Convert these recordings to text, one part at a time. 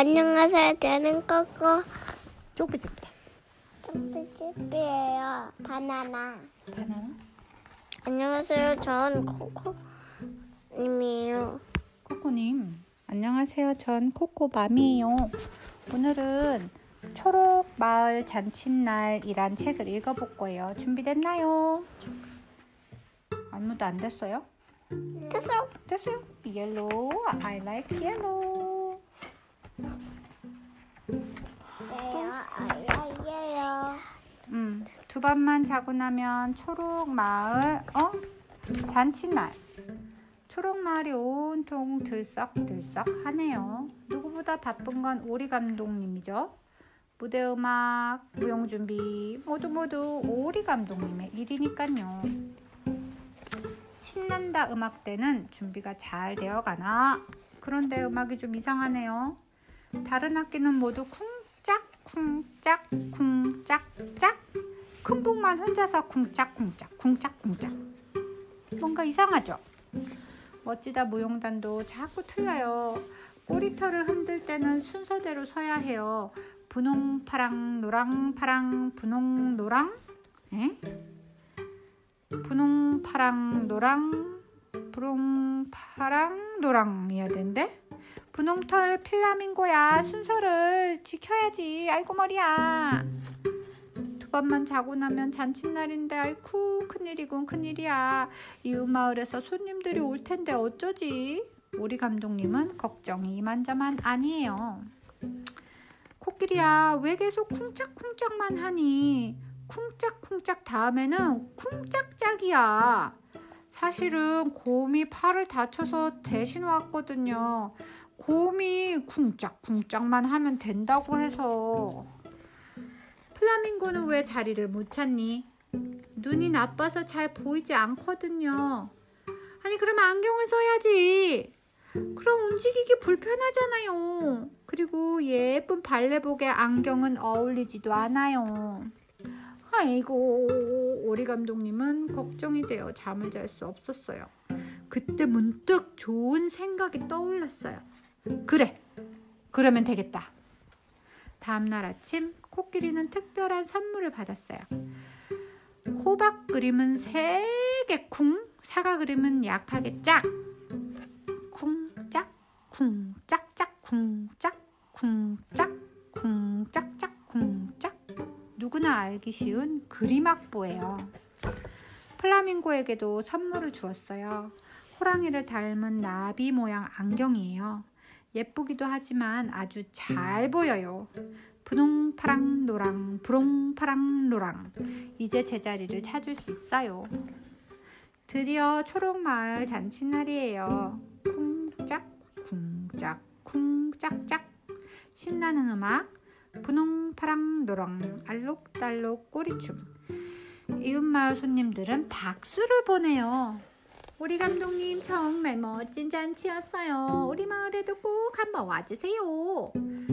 안녕하세요. 저는 꼬꼬 쪼비집이다. 점프집이에요. 바나나. 바나나? 안녕하세요. 전 코코님이에요. 코코님. 안녕하세요. 전 코코맘이에요. 오늘은 초록 마을 잔칫날이란 책을 읽어볼 거예요. 준비됐나요? 아무도 안 됐어요? 됐어. 됐어요. Yellow. I like yellow. 음, 두 밤만 자고 나면 초록 마을, 어? 잔칫날. 초록 마을이 온통 들썩들썩 하네요. 누구보다 바쁜 건 오리 감독님이죠. 무대 음악, 무용 준비 모두 모두 오리 감독님의 일이니까요. 신난다 음악 때는 준비가 잘 되어 가나? 그런데 음악이 좀 이상하네요. 다른 악기는 모두 쿵짝 쿵짝 쿵짝 짝 큰북만 혼자서 쿵짝 쿵짝 쿵짝 쿵짝 뭔가 이상하죠? 멋지다 무용단도 자꾸 틀려요. 꼬리털을 흔들 때는 순서대로 서야 해요. 분홍 파랑 노랑 파랑 분홍 노랑 에? 분홍 파랑 노랑 분홍 파랑 노랑 이어야 된대. 분홍털 필라밍고야 순서를 지켜야지. 아이고 머리야. 두 밤만 자고 나면 잔칫날인데 아이쿠 큰일이군 큰일이야. 이웃 마을에서 손님들이 올 텐데 어쩌지? 우리 감독님은 걱정이 이만저만 아니에요. 코끼리야 왜 계속 쿵짝쿵짝만 하니? 쿵짝쿵짝 다음에는 쿵짝짝이야. 사실은 곰이 팔을 다쳐서 대신 왔거든요. 곰이 쿵짝쿵짝만 하면 된다고 해서. 플라밍고는 왜 자리를 못 찾니? 눈이 나빠서 잘 보이지 않거든요. 아니, 그럼 안경을 써야지. 그럼 움직이기 불편하잖아요. 그리고 예쁜 발레복에 안경은 어울리지도 않아요. 아이고, 오리 감독님은 걱정이 되어 잠을 잘 수 없었어요. 그때 문득 좋은 생각이 떠올랐어요. 그래, 그러면 되겠다. 다음날 아침 코끼리는 특별한 선물을 받았어요. 호박 그림은 세게 쿵, 사과 그림은 약하게 짝. 쿵 짝, 쿵 짝 짝, 쿵 짝, 쿵 짝, 쿵 짝 짝, 쿵 짝. 누구나 알기 쉬운 그림 악보예요. 플라밍고에게도 선물을 주었어요. 호랑이를 닮은 나비 모양 안경이에요. 예쁘기도 하지만 아주 잘 보여요. 분홍 파랑 노랑 분홍 파랑 노랑 이제 제자리를 찾을 수 있어요. 드디어 초록마을 잔칫날이에요. 쿵짝 쿵짝 쿵짝짝 신나는 음악 분홍 파랑 노랑 알록달록 꼬리춤 이웃마을 손님들은 박수를 보내요. 우리 감독님 정말 멋진 잔치였어요. 우리 마을에도 꼭 한번 와주세요.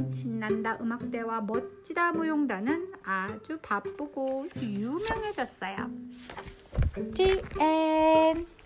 신난다 음악대와 멋지다 무용단은 아주 바쁘고 유명해졌어요. The end.